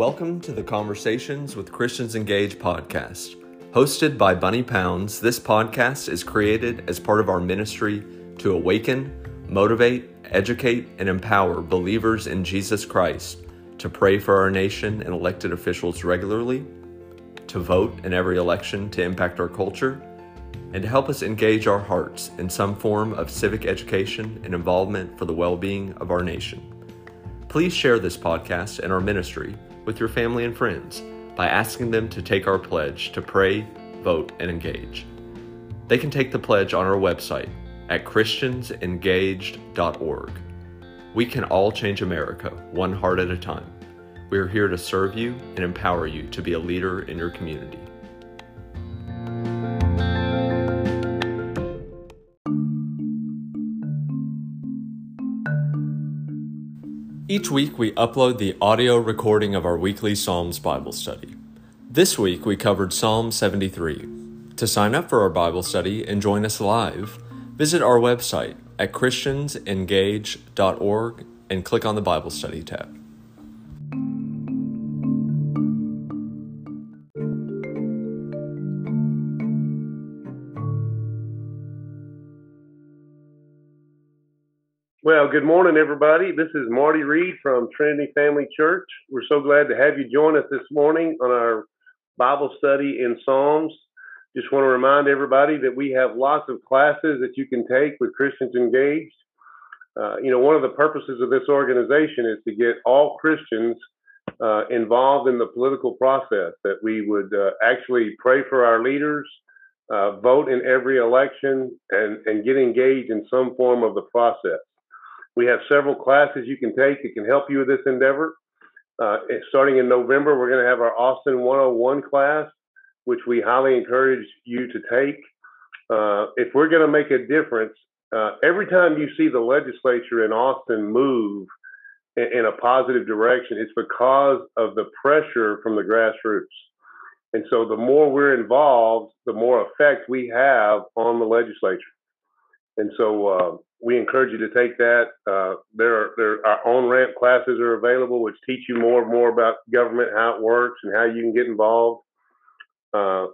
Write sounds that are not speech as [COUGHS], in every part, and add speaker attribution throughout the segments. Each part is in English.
Speaker 1: Welcome to the Conversations with Christians Engaged podcast. Hosted by Bunny Pounds, this podcast is created as part of our ministry to awaken, motivate, educate, and empower believers in Jesus Christ to pray for our nation and elected officials regularly, to vote in every election to impact our culture, and to help us engage our hearts in some form of civic education and involvement for the well being of our nation. Please share this podcast and our ministry with your family and friends by asking them to take our pledge to pray, vote, and engage. They can take the pledge on our website at christiansengaged.org. We can all change America one heart at a time. We are here to serve you and empower you to be a leader in your community. Each week, we upload the audio recording of our weekly Psalms Bible study. This week, we covered Psalm 73. To sign up for our Bible study and join us live, visit our website at christiansengaged.org and click on the Bible study tab.
Speaker 2: Good morning, everybody. This is Marty Reed from Trinity Family Church. We're so glad to have you join us this morning on our Bible study in Psalms. Just want to remind everybody that we have lots of classes that you can take with Christians Engaged. Uh, you know, one of the purposes of this organization is to get all Christians uh, involved in the political process, that we would uh, actually pray for our leaders, uh, vote in every election, and, and get engaged in some form of the process. We have several classes you can take that can help you with this endeavor. Uh, starting in November, we're going to have our Austin 101 class, which we highly encourage you to take. Uh, if we're going to make a difference, uh, every time you see the legislature in Austin move in, in a positive direction, it's because of the pressure from the grassroots. And so the more we're involved, the more effect we have on the legislature. And so uh, we encourage you to take that. Uh, there, are, there, our on ramp classes are available, which teach you more and more about government, how it works, and how you can get involved. Uh,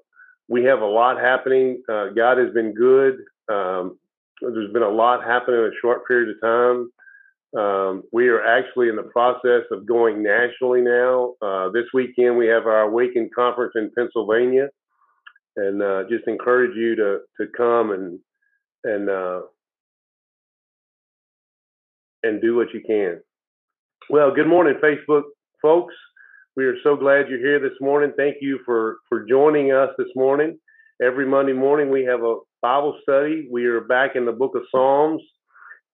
Speaker 2: we have a lot happening. Uh, God has been good. Um, there's been a lot happening in a short period of time. Um, we are actually in the process of going nationally now. Uh, this weekend, we have our Awaken conference in Pennsylvania, and uh, just encourage you to to come and and uh, and do what you can. Well, good morning, Facebook folks. We are so glad you're here this morning. Thank you for for joining us this morning. Every Monday morning we have a Bible study. We are back in the book of Psalms,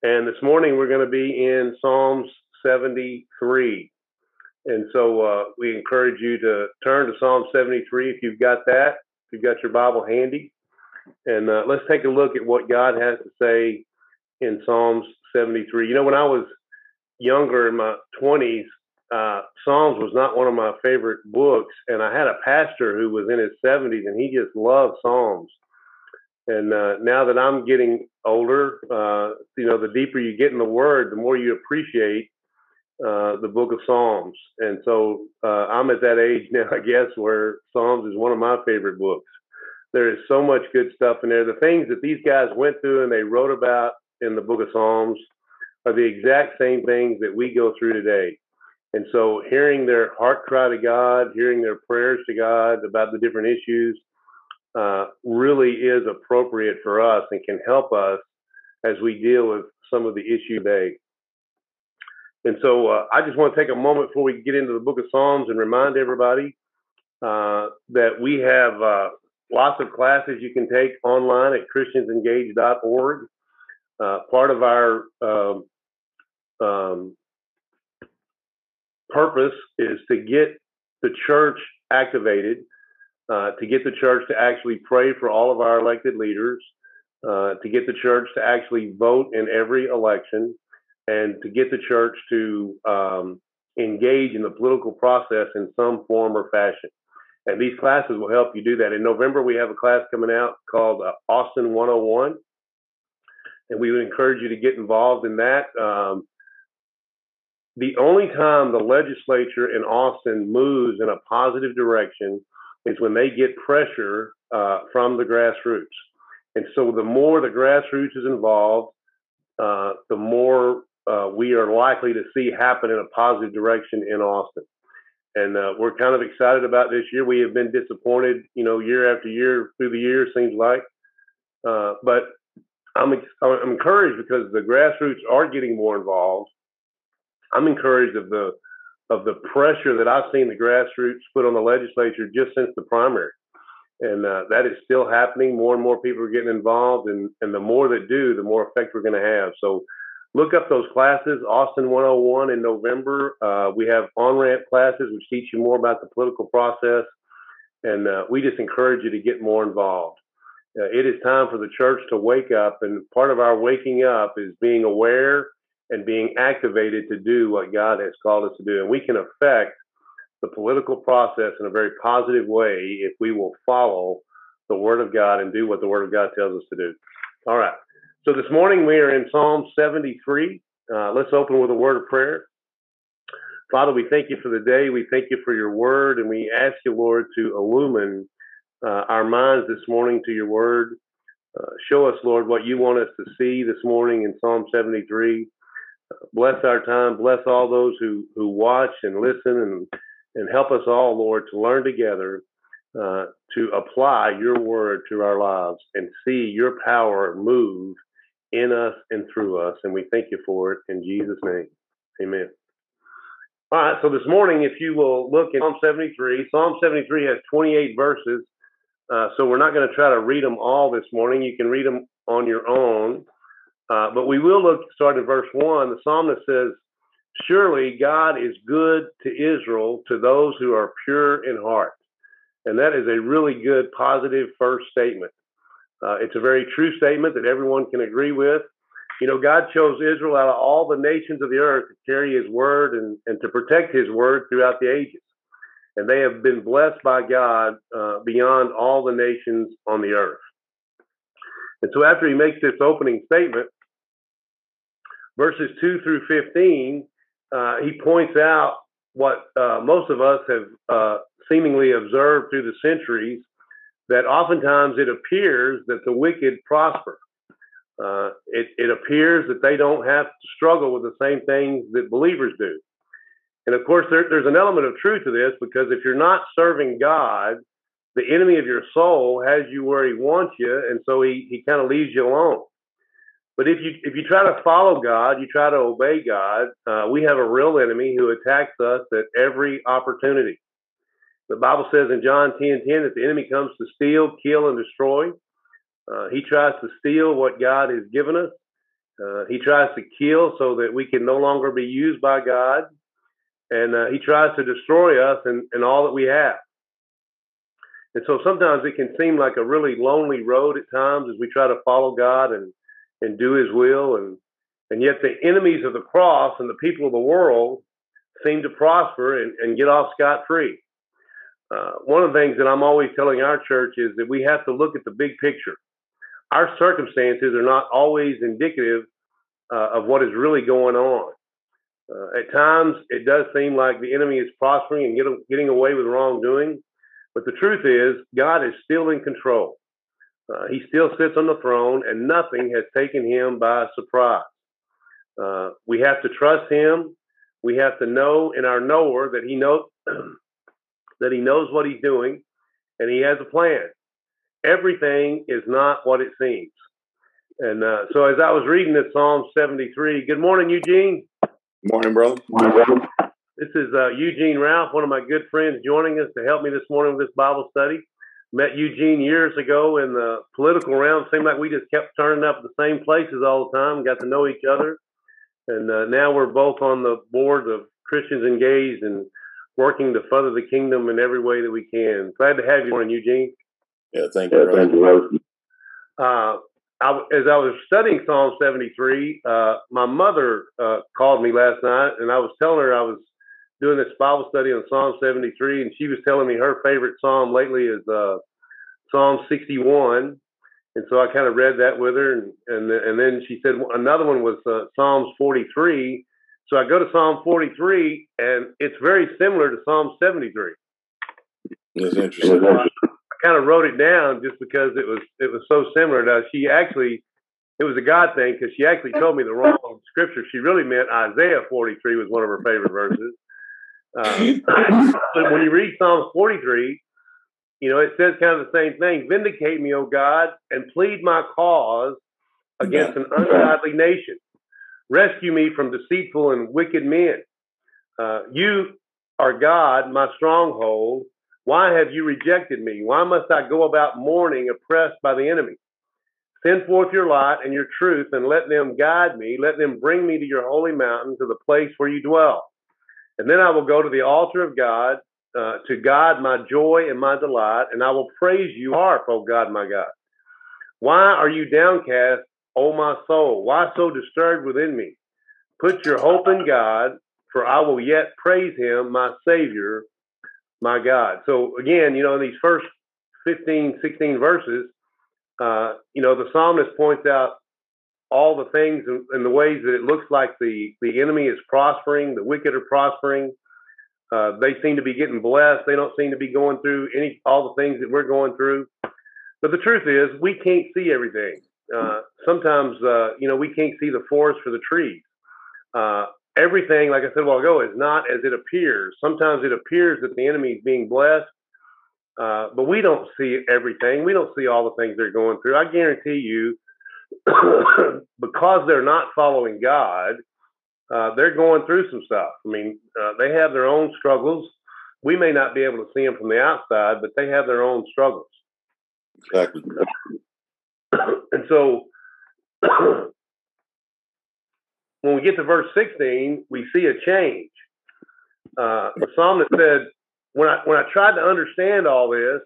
Speaker 2: and this morning we're going to be in Psalms 73. And so uh, we encourage you to turn to Psalm 73 if you've got that, if you've got your Bible handy. And uh, let's take a look at what God has to say in Psalms 73. You know, when I was younger in my 20s, uh, Psalms was not one of my favorite books. And I had a pastor who was in his 70s and he just loved Psalms. And uh, now that I'm getting older, uh, you know, the deeper you get in the Word, the more you appreciate uh, the book of Psalms. And so uh, I'm at that age [LAUGHS] now, I guess, where Psalms is one of my favorite books. There is so much good stuff in there. The things that these guys went through and they wrote about in the book of Psalms are the exact same things that we go through today. And so hearing their heart cry to God, hearing their prayers to God about the different issues uh, really is appropriate for us and can help us as we deal with some of the issues today. And so uh, I just want to take a moment before we get into the book of Psalms and remind everybody uh, that we have uh, lots of classes you can take online at christiansengaged.org. Uh, part of our um, um, purpose is to get the church activated, uh, to get the church to actually pray for all of our elected leaders, uh, to get the church to actually vote in every election, and to get the church to um, engage in the political process in some form or fashion. And these classes will help you do that. In November, we have a class coming out called uh, Austin 101 and we would encourage you to get involved in that. Um, the only time the legislature in Austin moves in a positive direction is when they get pressure uh, from the grassroots. And so the more the grassroots is involved, uh, the more uh, we are likely to see happen in a positive direction in Austin. And uh, we're kind of excited about this year. We have been disappointed, you know, year after year through the year, seems like. Uh, but I'm, I'm encouraged because the grassroots are getting more involved. I'm encouraged of the of the pressure that I've seen the grassroots put on the legislature just since the primary and uh, that is still happening. More and more people are getting involved, and and the more that do, the more effect we're going to have. So, look up those classes. Austin 101 in November. Uh, we have on ramp classes which teach you more about the political process, and uh, we just encourage you to get more involved. Uh, it is time for the church to wake up, and part of our waking up is being aware and being activated to do what God has called us to do, and we can affect the political process in a very positive way if we will follow the Word of God and do what the Word of God tells us to do. All right. So this morning we are in Psalm 73. Uh, let's open with a word of prayer. Father, we thank you for the day. We thank you for your word, and we ask you, Lord, to illumine uh, our minds this morning to your word. Uh, show us, Lord, what you want us to see this morning in Psalm 73. bless our time. Bless all those who, who watch and listen and and help us all, Lord, to learn together uh, to apply your word to our lives and see your power move in us and through us. And we thank you for it in Jesus' name. Amen. All right, so this morning, if you will look at Psalm 73, Psalm 73 has 28 verses. Uh, so we're not going to try to read them all this morning. You can read them on your own. Uh, but we will look, start in verse 1. The psalmist says, Surely God is good to Israel, to those who are pure in heart. And that is a really good, positive first statement. Uh, it's a very true statement that everyone can agree with. You know, God chose Israel out of all the nations of the earth to carry his word and, and to protect his word throughout the ages. And they have been blessed by God uh, beyond all the nations on the earth. And so after he makes this opening statement, verses 2 through 15 uh, he points out what uh, most of us have uh, seemingly observed through the centuries that oftentimes it appears that the wicked prosper. Uh, it, it, appears that they don't have to struggle with the same things that believers do. And of course, there, there's an element of truth to this because if you're not serving God, the enemy of your soul has you where he wants you, and so he, he kind of leaves you alone. But if you if you try to follow God, you try to obey God, uh, we have a real enemy who attacks us at every opportunity. The Bible says in John 10 10 that the enemy comes to steal, kill, and destroy. Uh, he tries to steal what God has given us. Uh, he tries to kill so that we can no longer be used by God. And uh, he tries to destroy us and, and all that we have. And so sometimes it can seem like a really lonely road at times as we try to follow God and and do his will and and yet the enemies of the cross and the people of the world seem to prosper and, and get off scot free. Uh, one of the things that I'm always telling our church is that we have to look at the big picture. Our circumstances are not always indicative uh, of what is really going on. Uh, at times, it does seem like the enemy is prospering and get, getting away with wrongdoing, but the truth is, God is still in control. Uh, he still sits on the throne, and nothing has taken him by surprise. Uh, we have to trust him. We have to know in our knower that he knows [CLEARS THROAT] that he knows what he's doing, and he has a plan. Everything is not what it seems. And uh, so, as I was reading this Psalm 73, good morning, Eugene.
Speaker 3: Morning, brother.
Speaker 2: Morning, brother. This is uh, Eugene Ralph, one of my good friends, joining us to help me this morning with this Bible study met Eugene years ago in the political realm. Seemed like we just kept turning up the same places all the time, got to know each other. And uh, now we're both on the board of Christians Engaged and working to further the kingdom in every way that we can. Glad to have you on, Eugene.
Speaker 3: Yeah, thank you. Yeah, thank you.
Speaker 2: Uh, I, as I was studying Psalm 73, uh, my mother uh, called me last night, and I was telling her I was doing this Bible study on Psalm 73, and she was telling me her favorite psalm lately is uh, Psalm 61. And so I kind of read that with her, and and, and then she said another one was uh, Psalms 43. So I go to Psalm 43, and it's very similar to Psalm 73.
Speaker 3: That's interesting.
Speaker 2: So I, I kind of wrote it down just because it was it was so similar. Now she actually it was a God thing because she actually told me the wrong scripture. She really meant Isaiah 43 was one of her favorite verses. Uh, [COUGHS] but when you read Psalms 43, you know, it says kind of the same thing. Vindicate me, O God, and plead my cause against an ungodly nation. Rescue me from deceitful and wicked men. Uh, you are God, my stronghold. Why have you rejected me? Why must I go about mourning, oppressed by the enemy? Send forth your light and your truth, and let them guide me. Let them bring me to your holy mountain, to the place where you dwell. And then I will go to the altar of God, uh, to God my joy and my delight, and I will praise you, harp, O God my God. Why are you downcast, O my soul? Why so disturbed within me? Put your hope in God, for I will yet praise him, my Savior, my God. So again, you know, in these first 15, 16 verses, uh, you know, the psalmist points out all the things and, the ways that it looks like the, the enemy is prospering, the wicked are prospering. Uh, they seem to be getting blessed. They don't seem to be going through any all the things that we're going through. But the truth is, we can't see everything. Uh, sometimes, uh, you know, we can't see the forest for the trees. Everything, like I said a while ago, is not as it appears. Sometimes it appears that the enemy is being blessed, uh, but we don't see everything. We don't see all the things they're going through. I guarantee you, [COUGHS] because they're not following God, uh, they're going through some stuff. I mean, uh, they have their own struggles. We may not be able to see them from the outside, but they have their own struggles.
Speaker 3: Exactly. [COUGHS]
Speaker 2: and so, when we get to verse 16, we see a change. Uh, the psalmist said, when I when I tried to understand all this,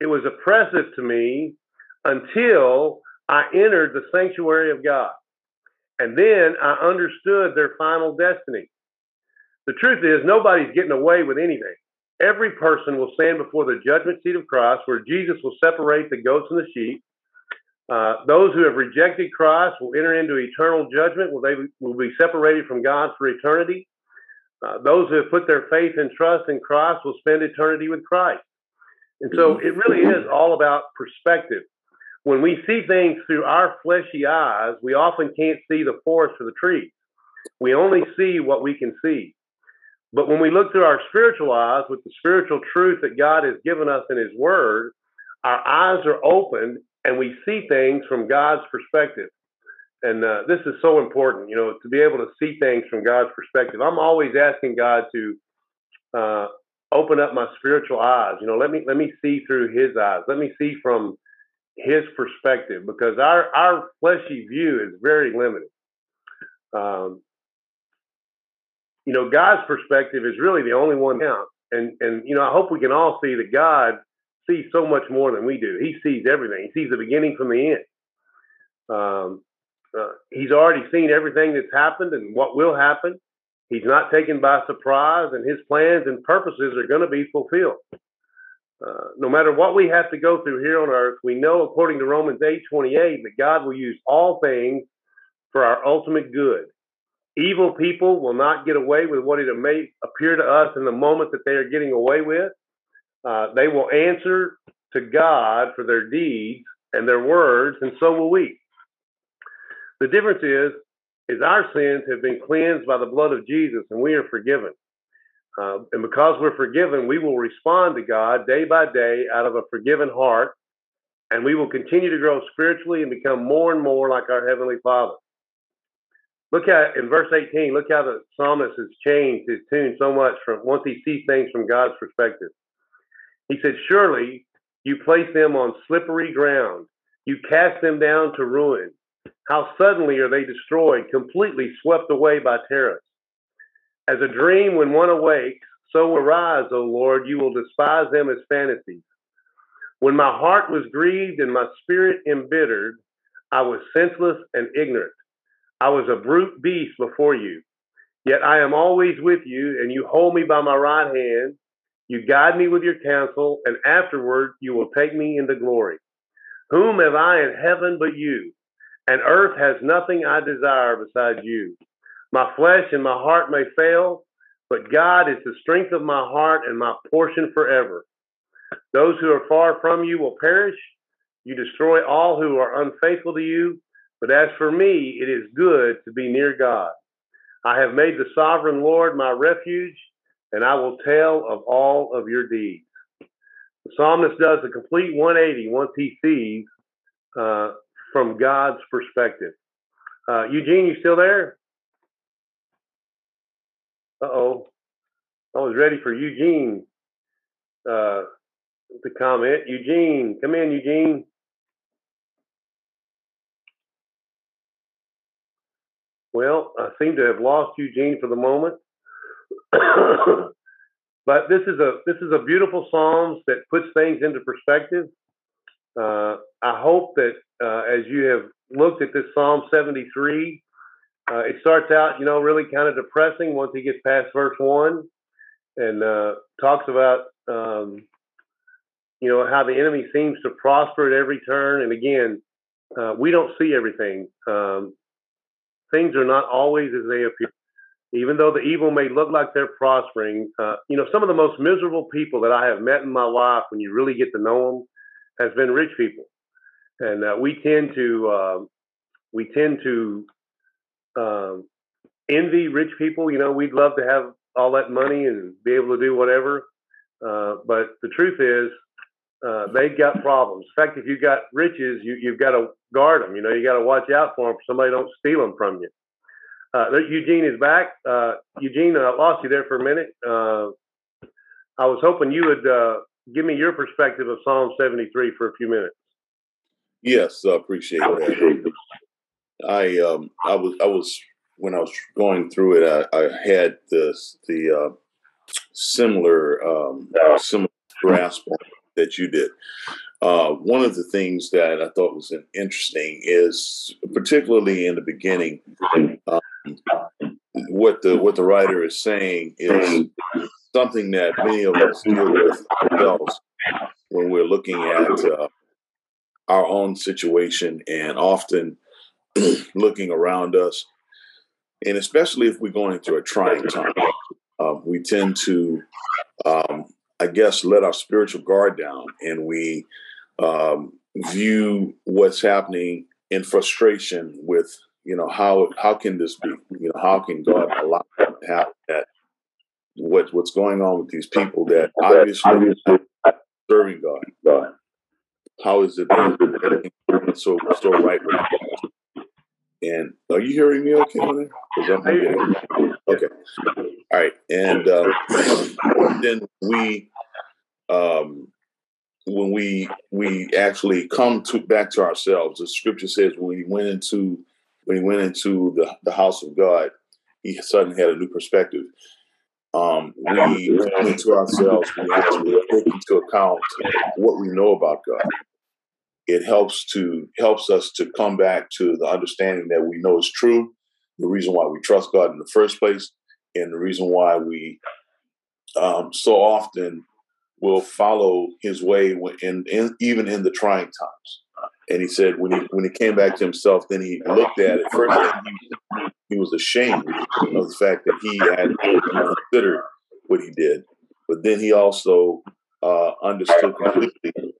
Speaker 2: it was oppressive to me until I entered the sanctuary of God. And then I understood their final destiny. The truth is, nobody's getting away with anything. Every person will stand before the judgment seat of Christ, where Jesus will separate the goats and the sheep. Uh, those who have rejected Christ will enter into eternal judgment, will they will be separated from God for eternity. Uh, those who have put their faith and trust in Christ will spend eternity with Christ. And so it really is all about perspective. When we see things through our fleshy eyes, we often can't see the forest for the trees. We only see what we can see. But when we look through our spiritual eyes with the spiritual truth that God has given us in His Word, our eyes are opened and we see things from God's perspective. And uh, this is so important, you know, to be able to see things from God's perspective. I'm always asking God to uh, open up my spiritual eyes. You know, let me let me see through His eyes. Let me see from His perspective, because our our fleshy view is very limited. Um, you know, God's perspective is really the only one out. And and you know, I hope we can all see that God sees so much more than we do. He sees everything. He sees the beginning from the end. Um, uh, he's already seen everything that's happened and what will happen. He's not taken by surprise, and his plans and purposes are going to be fulfilled. Uh, no matter what we have to go through here on earth, we know, according to Romans 8 28, that God will use all things for our ultimate good. Evil people will not get away with what it may appear to us in the moment that they are getting away with. Uh, they will answer to God for their deeds and their words, and so will we. The difference is, is our sins have been cleansed by the blood of Jesus, and we are forgiven. Uh, and because we're forgiven, we will respond to God day by day out of a forgiven heart, and we will continue to grow spiritually and become more and more like our Heavenly Father. Look at in verse 18, look how the psalmist has changed his tune so much from once he sees things from God's perspective. He said, Surely you place them on slippery ground, you cast them down to ruin. How suddenly are they destroyed, completely swept away by terrorists. As a dream when one awakes, so arise, O Lord, you will despise them as fantasies. When my heart was grieved and my spirit embittered, I was senseless and ignorant. I was a brute beast before you. Yet I am always with you, and you hold me by my right hand. You guide me with your counsel, and afterward you will take me into glory. Whom have I in heaven but you? And earth has nothing I desire besides you. My flesh and my heart may fail, but God is the strength of my heart and my portion forever. Those who are far from you will perish. You destroy all who are unfaithful to you. But as for me, it is good to be near God. I have made the sovereign Lord my refuge, and I will tell of all of your deeds. The psalmist does a complete 180 once he sees uh, from God's perspective. Uh, Eugene, you still there? Uh oh. I was ready for Eugene uh, to comment. Eugene, come in, Eugene. Well, I seem to have lost Eugene for the moment. [COUGHS] but this is a this is a beautiful psalms that puts things into perspective. Uh, I hope that uh, as you have looked at this Psalm 73, uh, it starts out, you know, really kind of depressing once he gets past verse one, and uh, talks about, um, you know, how the enemy seems to prosper at every turn. And again, uh, we don't see everything. Um, things are not always as they appear. Even though the evil may look like they're prospering, uh, you know, some of the most miserable people that I have met in my life, when you really get to know them, has been rich people, and uh, we tend to uh, we tend to um, envy rich people. You know, we'd love to have all that money and be able to do whatever, uh, but the truth is, uh, they've got problems. In fact, if you've got riches, you, you've got to guard them. You know, you got to watch out for them. So somebody don't steal them from you. Uh, Eugene is back. Uh, Eugene, I lost you there for a minute. Uh, I was hoping you would uh, give me your perspective of Psalm 73 for a few minutes.
Speaker 3: Yes, I appreciate that. I um, I was I was when I was going through it, I, I had this the uh, similar um, similar grasp that you did. Uh, one of the things that I thought was interesting is, particularly in the beginning, um, what the what the writer is saying is something that many of us deal with ourselves when we're looking at uh, our own situation and often [CLEARS THROAT] looking around us, and especially if we're going through a trying time, uh, we tend to, um, I guess, let our spiritual guard down and we um, view what's happening in frustration with you know how how can this be? You know how can god allow that to happen that? What what's going on with these people that obviously serving god? God. How is it that so so right with God? and are you hearing me okay okay. all right. And um, then we um, when we we actually come to back to ourselves. The scripture says when we went into when he went into the, the house of God, he suddenly had a new perspective. Um, we come into ourselves, we actually take into account what we know about God. It helps to helps us to come back to the understanding that we know is true, the reason why we trust God in the first place, and the reason why we um, so often will follow his way in, in, even in the trying times. And he said when he when he came back to himself, then he looked at it. First, he, he was ashamed of the fact that he had considered what he did, but then he also uh, understood completely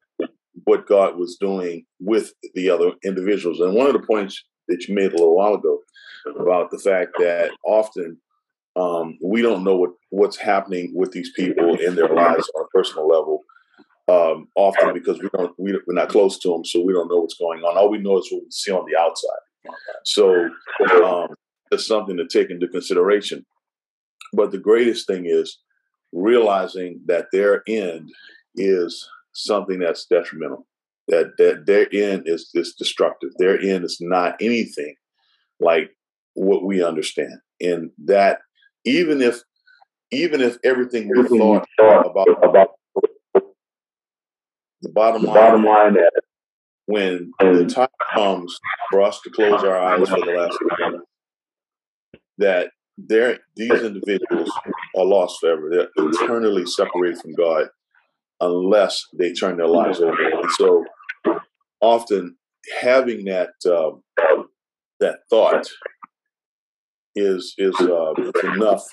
Speaker 3: what God was doing with the other individuals. And one of the points that you made a little while ago about the fact that often um, we don't know what, what's happening with these people in their lives on a personal level. Um, often because we don't we, we're not close to them, so we don't know what's going on. All we know is what we see on the outside. So um, it's something to take into consideration. But the greatest thing is realizing that their end is something that's detrimental. That that their end is is destructive. Their end is not anything like what we understand, and that even if even if everything we thought about about the bottom the line, bottom line is when the time comes for us to close our eyes for the last time, that there these individuals are lost forever. They're eternally separated from God unless they turn their lives over. And so often having that uh, that thought is is, uh, is enough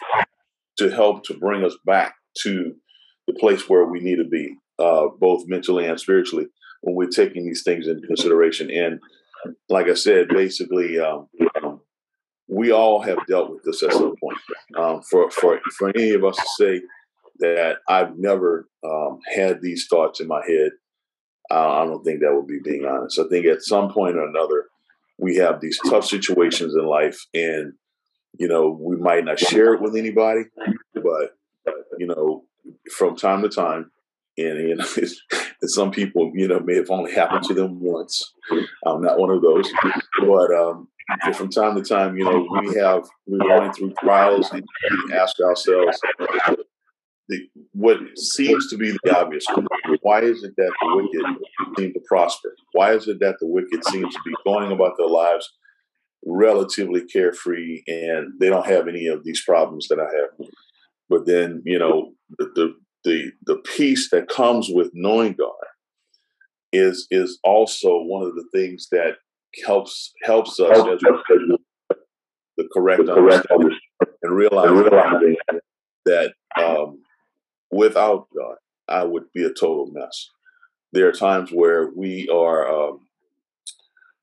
Speaker 3: to help to bring us back to the place where we need to be, uh, both mentally and spiritually, when we're taking these things into consideration. And like I said, basically, um, we all have dealt with this at some point. Um, for for for any of us to say that I've never um, had these thoughts in my head, uh, I don't think that would be being honest. I think at some point or another, we have these tough situations in life, and you know we might not share it with anybody, but you know from time to time, and you know, [LAUGHS] some people, you know, may have only happened to them once. I'm not one of those, but um, from time to time, you know, we have we're going through trials and ask ourselves the, what seems to be the obvious. Why is it that the wicked seem to prosper? Why is it that the wicked seem to be going about their lives relatively carefree and they don't have any of these problems that I have? But then, you know, the, the the the peace that comes with knowing God is is also one of the things that helps helps us as the correct understanding and realizing that um, without God, I would be a total mess. There are times where we are um,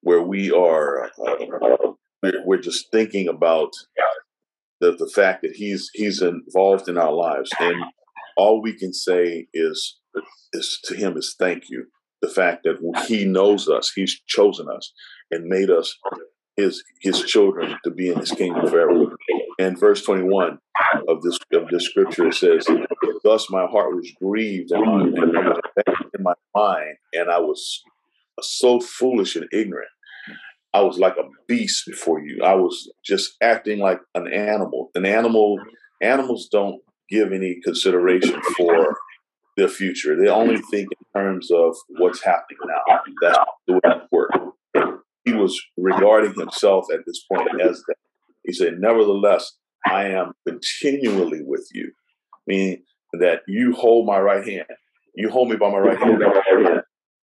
Speaker 3: where we are uh, we're just thinking about the the fact that he's he's involved in our lives and all we can say is is to him is thank you. The fact that he knows us, he's chosen us and made us his his children to be in his kingdom forever. And verse 21 of this of this scripture says, Thus my heart was grieved and in my mind, and I was so foolish and ignorant. I was like a beast before you. I was just acting like an animal. An animal animals don't give any consideration for their future. They only think in terms of what's happening now. That's the way it works. He was regarding himself at this point as that. He said, Nevertheless, I am continually with you, meaning that you hold my right hand. You hold me by my right hand.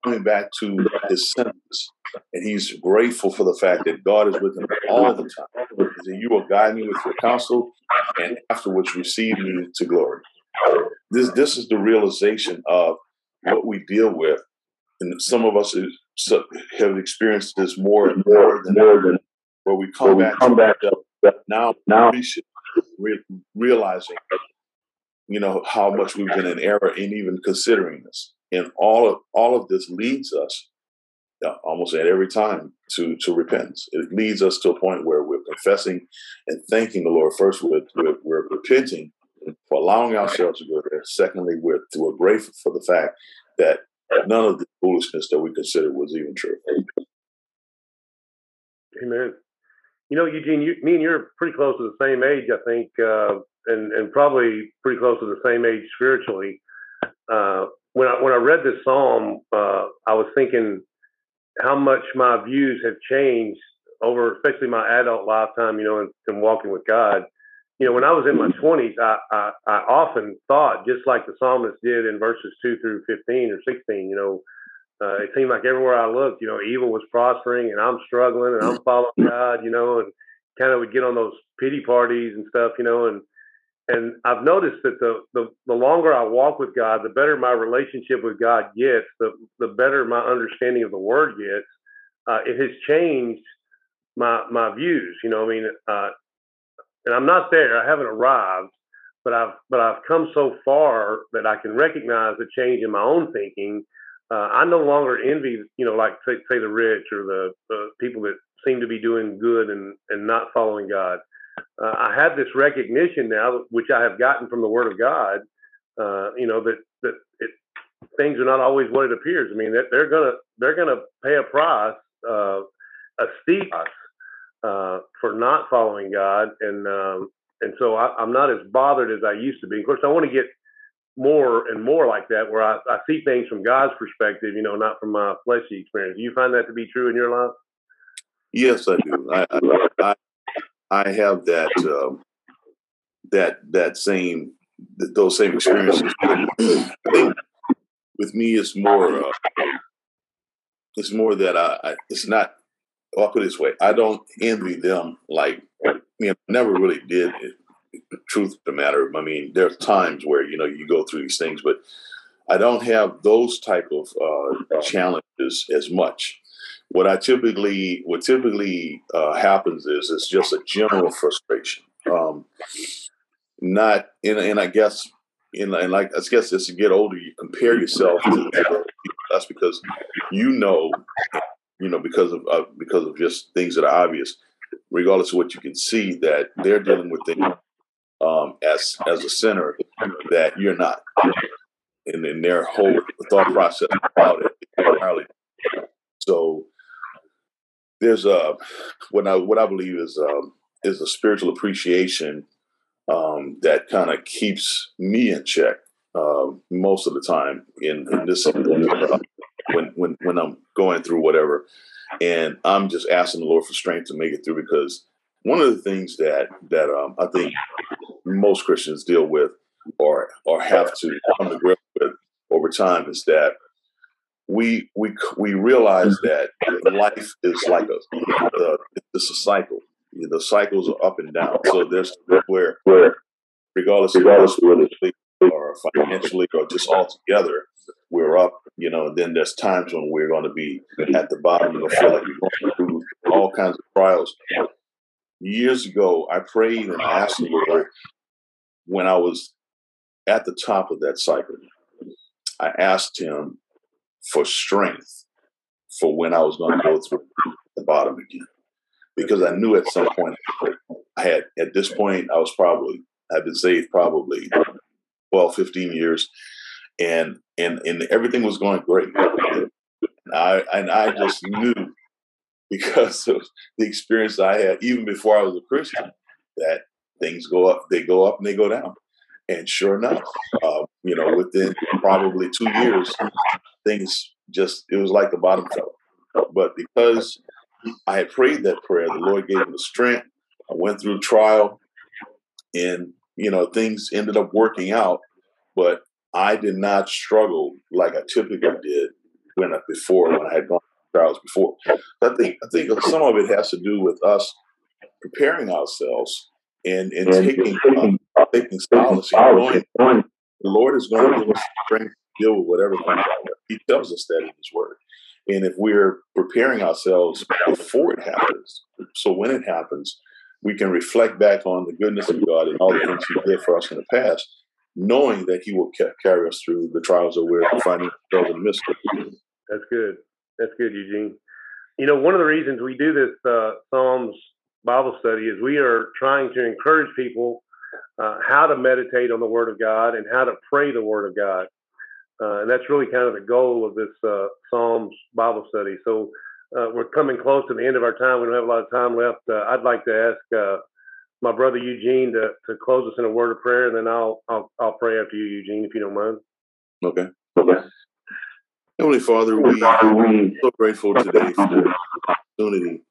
Speaker 3: Coming back to his sentence. And he's grateful for the fact that God is with him all the time. He you will guide me with your counsel and afterwards receive me to glory. This this is the realization of what we deal with. And some of us have experienced this more and more than, more than where we come where back, we come back now, now realizing you know how much we've been in error in even considering this and all of all of this leads us almost at every time to to repentance. It leads us to a point where we're confessing and thanking the lord. First we're, we're, we're repenting for allowing ourselves to go there secondly we're, we're grateful for the fact that none of the foolishness that we considered was even true.
Speaker 2: Amen. You know, Eugene, you, me and you're pretty close to the same age, I think, uh, and and probably pretty close to the same age spiritually. Uh, when I when I read this psalm, uh, I was thinking how much my views have changed over, especially my adult lifetime. You know, and, and walking with God. You know, when I was in my 20s, I, I I often thought, just like the psalmist did in verses two through 15 or 16. You know uh, it seemed like everywhere I looked, you know, evil was prospering and I'm struggling and I'm following [LAUGHS] God, you know, and kind of would get on those pity parties and stuff, you know, and and I've noticed that the, the the longer I walk with God, the better my relationship with God gets, the the better my understanding of the Word gets. Uh, it has changed my my views, you know. I mean, uh, and I'm not there. I haven't arrived, but I've but I've come so far that I can recognize the change in my own thinking uh, I no longer envy, you know, like say, say the rich or the, people that seem to be doing good and, and not following God. Uh, I have this recognition now, which I have gotten from the Word of God, uh, you know, that that it, things are not always what it appears. I mean, that they're gonna they're gonna pay a price, uh, a steep price, uh, for not following God, and um, and so I, I'm not as bothered as I used to be. Of course, I want to get more and more like that, where I, I see things from God's perspective, you know, not from my fleshy experience. Do you find that to be true in your life?
Speaker 3: Yes, I do. I I, I have that um, that that same those same experiences. I think with me, it's more uh, it's more that I, I it's not I'll put it this way: I don't envy them. Like, you know, never really did. Truth of the matter, I mean, there are times where you know you go through these things, but I don't have those type of uh, challenges as much. What I typically, what typically uh, happens is it's just a general frustration. Um, not, and, and I guess, and, and like I guess as you get older, you compare yourself to that's because you know, you know, because of uh, because of just things that are obvious, regardless of what you can see, that they're dealing with things um, as as a sinner that you're not and in their whole thought process about it entirely. So there's a what I what I believe is um, is a spiritual appreciation um, that kind of keeps me in check uh, most of the time in, in this when when when I'm going through whatever, and I'm just asking the Lord for strength to make it through because one of the things that that um, I think most Christians deal with or or have to come to grips with over time is that we we we realize that life is like a uh, it's a cycle. The cycles are up and down. So there's where regardless of whether or financially or just altogether, we're up. You know, then there's times when we're going to be at the bottom and feel like we're going through all kinds of trials. Years ago, I prayed and asked the Lord when I was at the top of that cycle, I asked him for strength for when I was going to go through the bottom again. Because I knew at some point I had, at this point, I was probably, I've been saved probably 12, 15 years. And, and, and everything was going great. And I, and I just knew because of the experience I had, even before I was a Christian, that things go up, they go up and they go down. And sure enough, uh, you know, within probably two years, things just, it was like the bottom fell. But because I had prayed that prayer, the Lord gave me the strength. I went through trial and, you know, things ended up working out. But I did not struggle like I typically did when I, before, when I had gone through trials before. I think, I think some of it has to do with us preparing ourselves and, and, and taking, um, taking solace the Lord is going to give us strength to deal with whatever comes He tells us that in His Word. And if we're preparing ourselves before it happens, so when it happens, we can reflect back on the goodness of God and all the things He did for us in the past, knowing that He will carry us through the trials that we're finding ourselves in the midst of.
Speaker 2: That's good. That's good, Eugene. You know, one of the reasons we do this uh, Psalms Bible study is we are trying to encourage people uh, how to meditate on the Word of God and how to pray the Word of God. Uh, and that's really kind of the goal of this uh, Psalms Bible study. So uh, we're coming close to the end of our time. We don't have a lot of time left. Uh, I'd like to ask uh, my brother Eugene to, to close us in a word of prayer, and then I'll, I'll I'll pray after you, Eugene, if you don't mind.
Speaker 3: Okay. Okay. Heavenly Father, we are so grateful today for the opportunity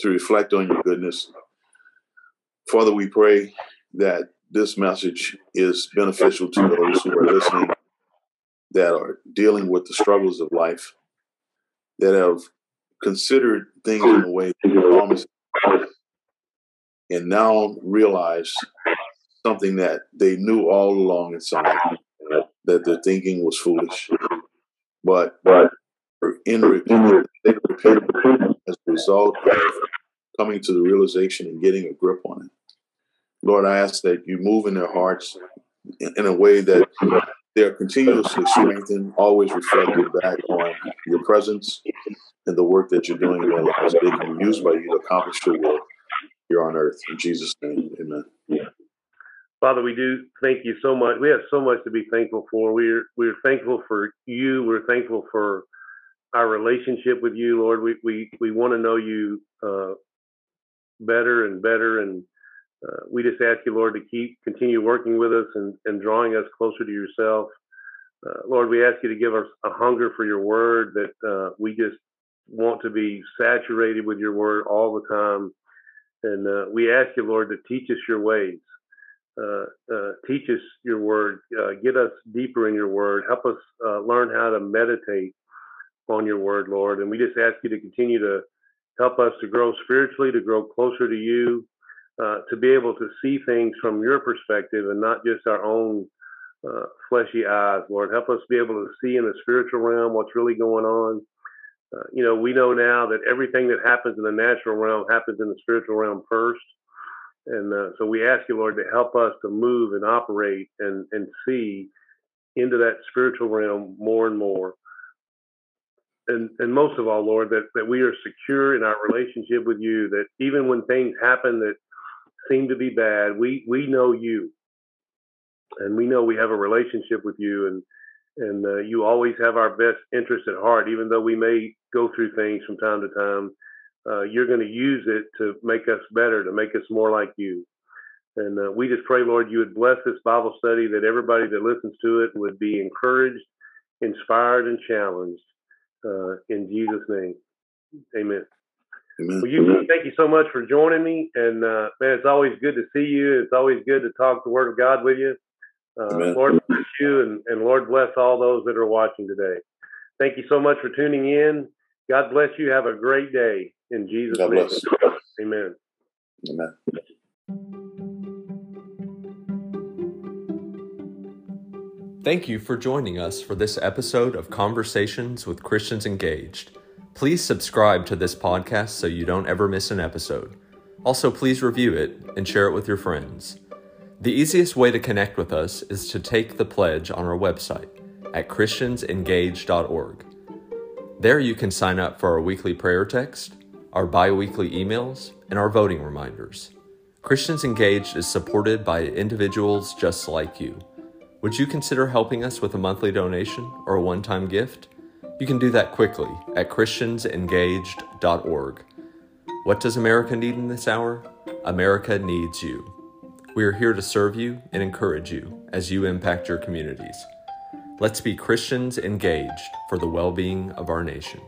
Speaker 3: to reflect on your goodness. Father, we pray that this message is beneficial to those who are listening that are dealing with the struggles of life, that have considered things in a way and now realize something that they knew all along inside that their thinking was foolish. But, but in repent as a result of coming to the realization and getting a grip on it. Lord, I ask that you move in their hearts in, in a way that they're continuously strengthened, always reflected back on your presence and the work that you're doing in their lives. They can be used by you to accomplish your will here on earth. In Jesus' name, amen.
Speaker 2: Father, we do thank you so much. We have so much to be thankful for. We're we're thankful for you. We're thankful for our relationship with you, Lord. We we we want to know you uh, better and better, and uh, we just ask you, Lord, to keep continue working with us and, and drawing us closer to yourself. Uh, Lord, we ask you to give us a hunger for your word that uh, we just want to be saturated with your word all the time. And uh, we ask you, Lord, to teach us your ways. Uh, uh, teach us your word. get us deeper in your word. Help us learn how to meditate on your word, Lord. And we just ask you to continue to Help us to grow spiritually, to grow closer to you, uh, to be able to see things from your perspective and not just our own uh, fleshy eyes, Lord. Help us be able to see in the spiritual realm what's really going on. Uh, you know, we know now that everything that happens in the natural realm happens in the spiritual realm first. And uh, so we ask you, Lord, to help us to move and operate and, and see into that spiritual realm more and more. And, and most of all, Lord, that, that we are secure in our relationship with you, that even when things happen that seem to be bad, we, we know you. And we know we have a relationship with you, and and uh, you always have our best interest at heart, even though we may go through things from time to time uh, you're going to use it to make us better, to make us more like you. And uh, we just pray, Lord, you would bless this Bible study, that everybody that listens to it would be encouraged, inspired, and challenged. Uh, in Jesus' name, amen. Amen. Well, you, thank you so much for joining me. And uh, man, it's always good to see you. It's always good to talk the Word of God with you. Uh, Lord bless you, and, and Lord bless all those that are watching today. Thank you so much for tuning in. God bless you. Have a great day. In Jesus' God name. Bless. Amen. Amen.
Speaker 1: Thank you for joining us for this episode of Conversations with Christians Engaged. Please subscribe to this podcast so you don't ever miss an episode. Also, please review it and share it with your friends. The easiest way to connect with us is to take the pledge on our website at christiansengaged.org. There you can sign up for our weekly prayer text, our bi weekly emails, and our voting reminders. Christians Engaged is supported by individuals just like you. Would you consider helping us with a monthly donation or a one time gift? You can do that quickly at ChristiansEngaged.org. What does America need in this hour? America needs you. We are here to serve you and encourage you as you impact your communities. Let's be Christians engaged for the well being of our nation.